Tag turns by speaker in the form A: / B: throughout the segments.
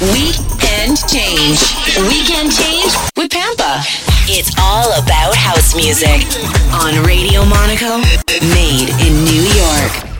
A: Weekend change. Weekend change with Pampa. It's all about house music on Radio Monaco, made in New York.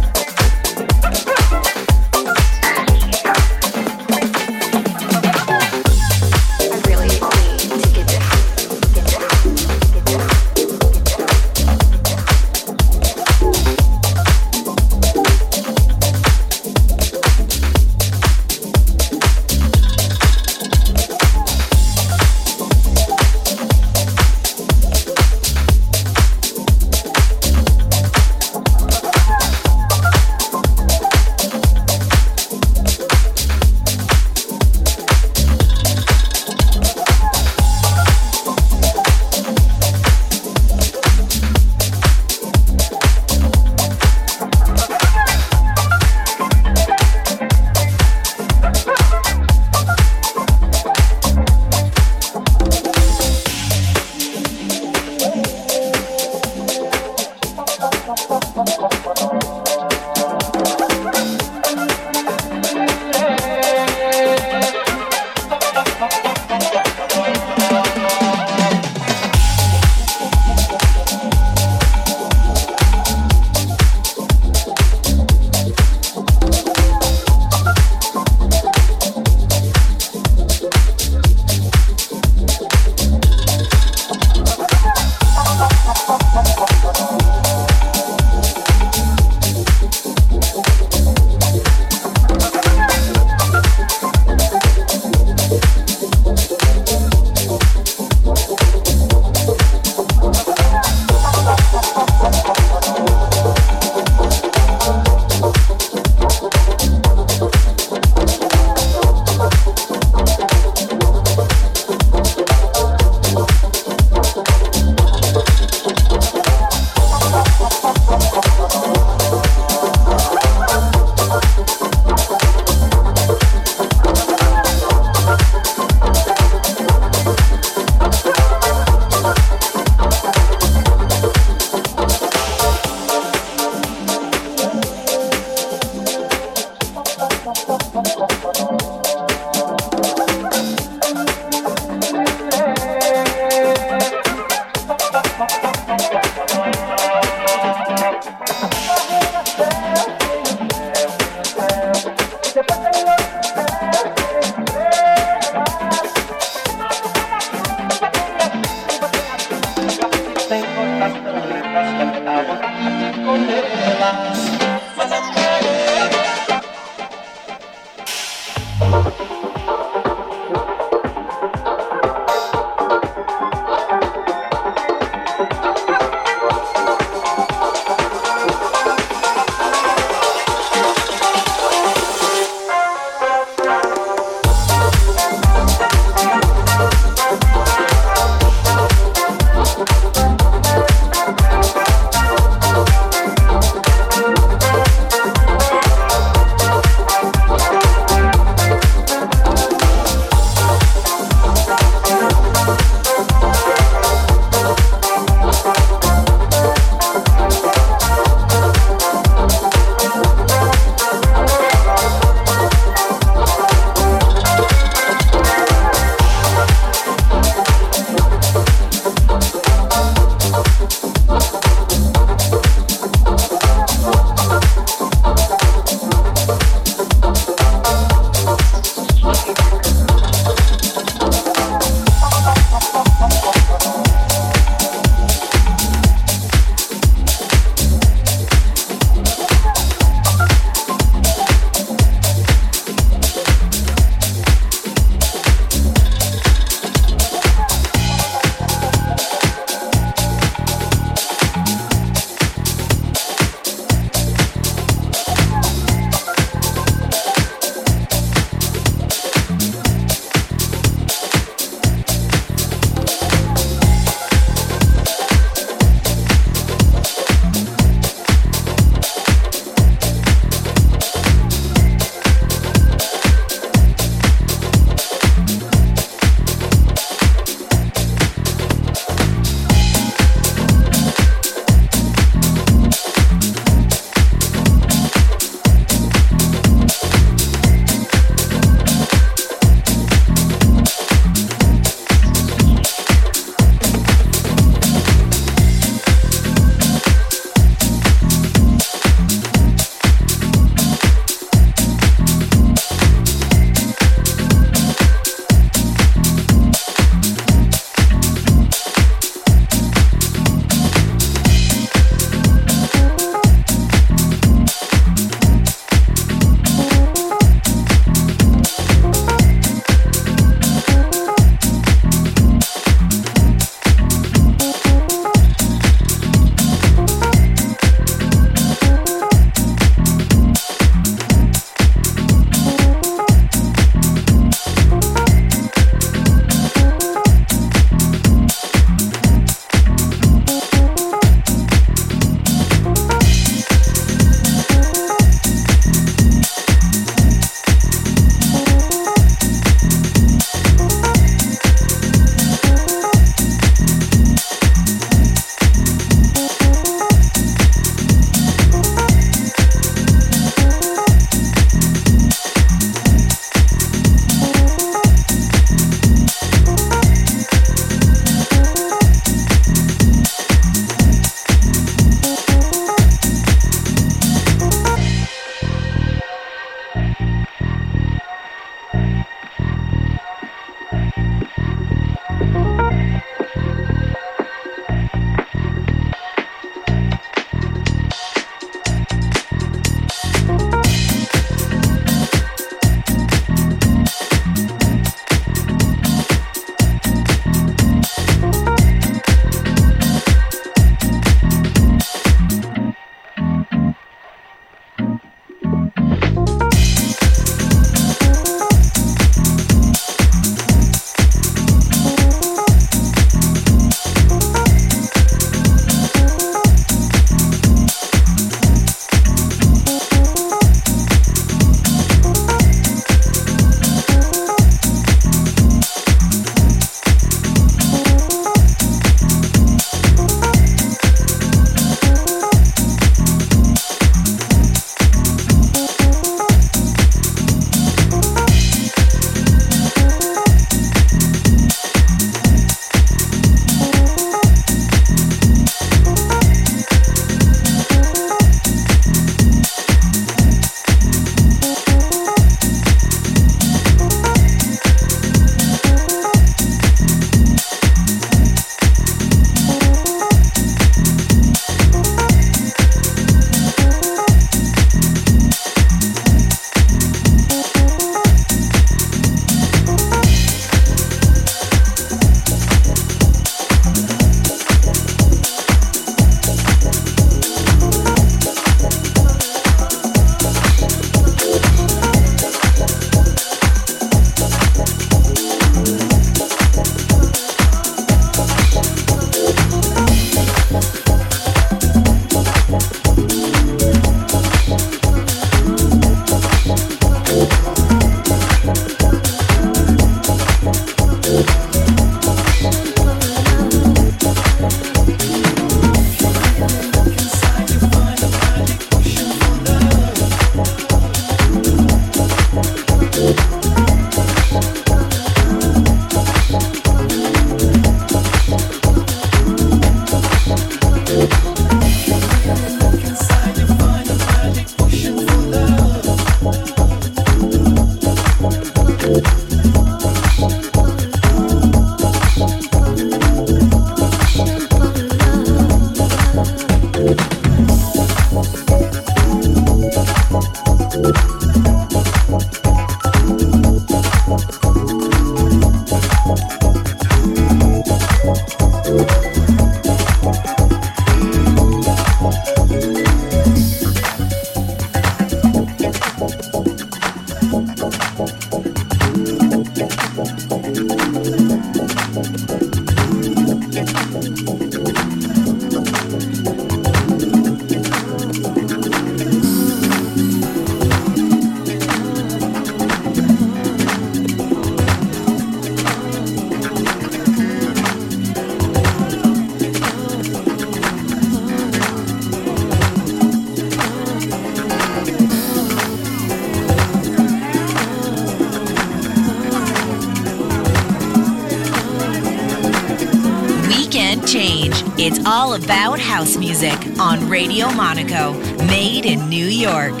B: About house music on Radio Monaco, made in New York.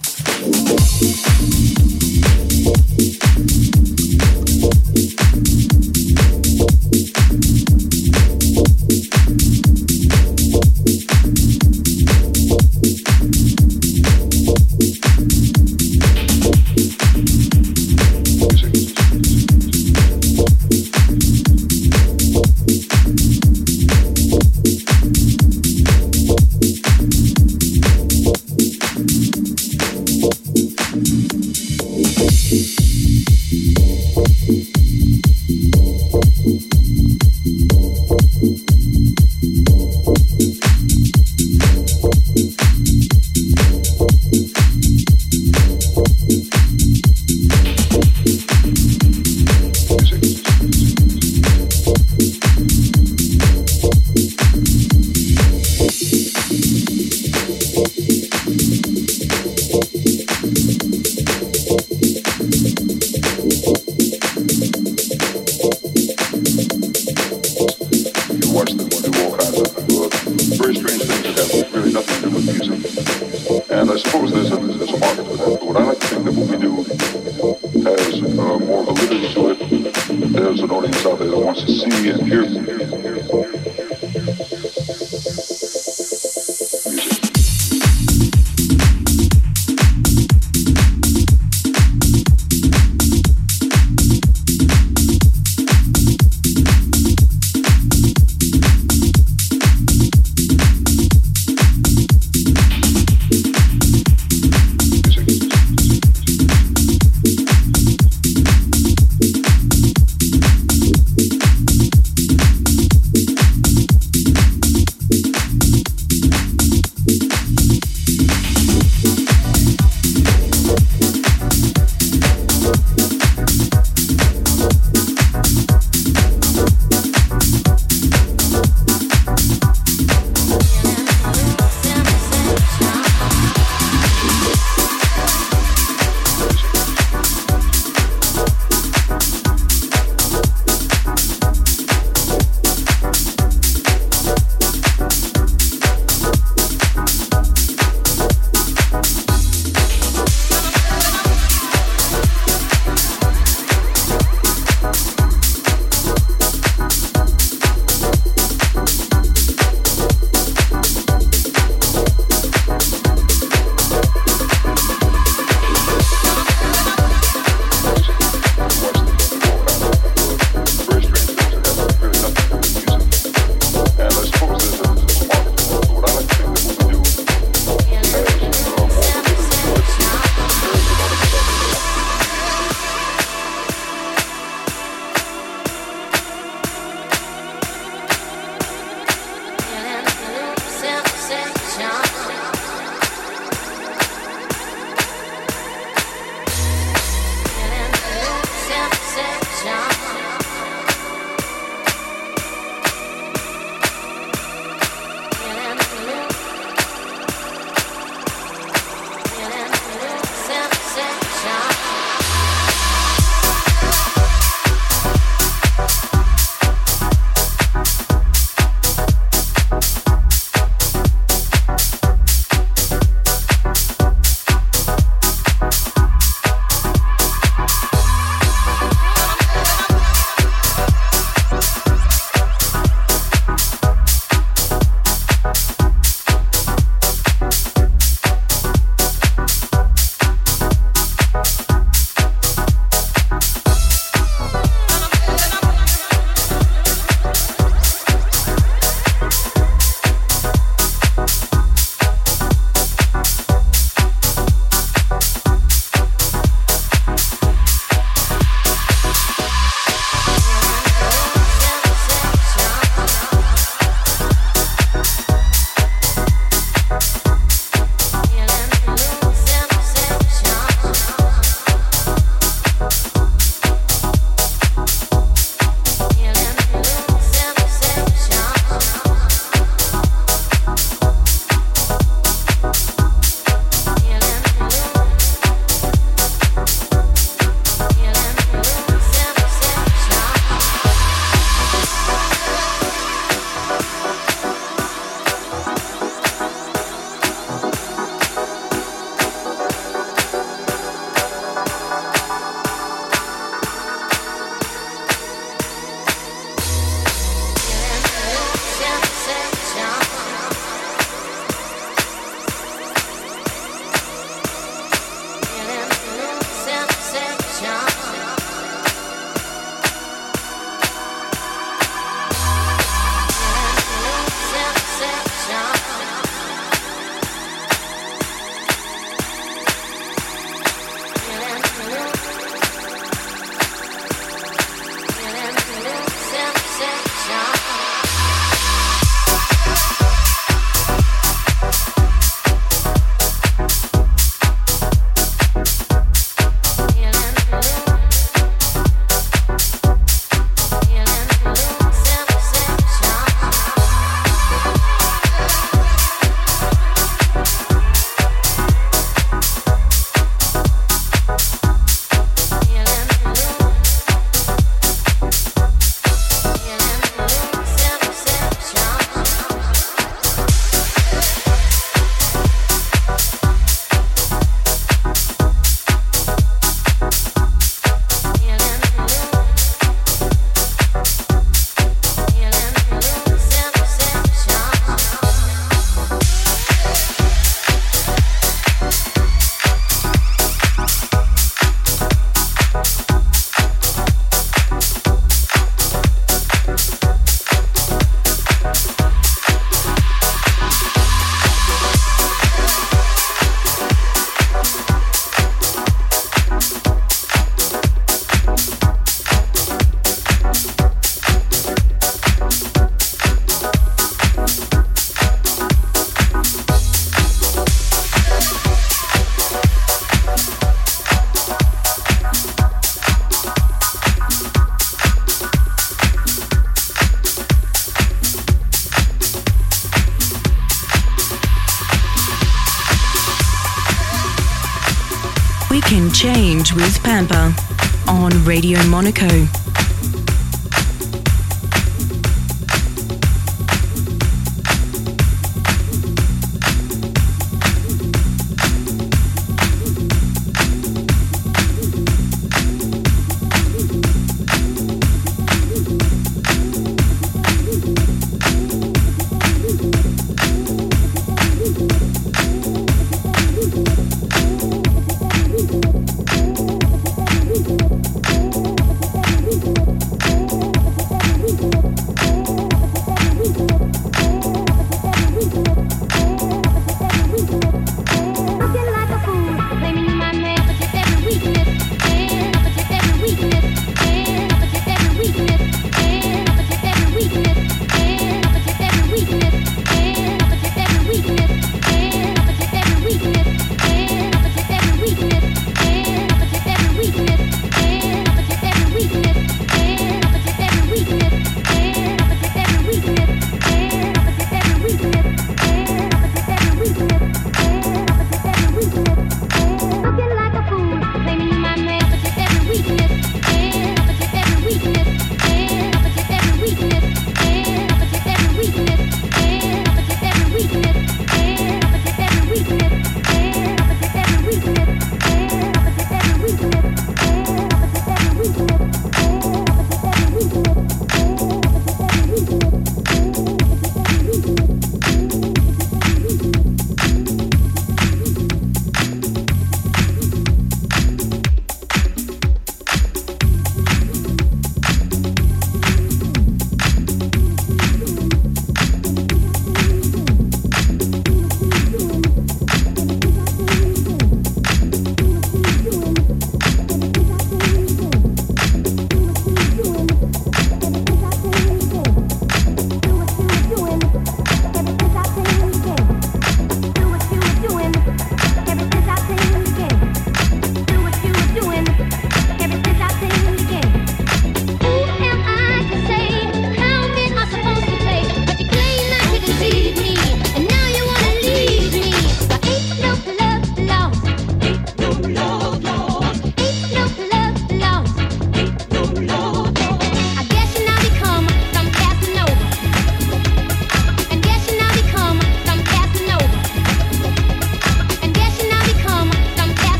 C: Monaco.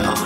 D: down.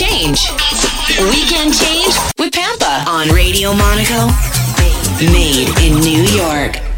D: change. can change with Pampa on Radio Monaco. Made in New York.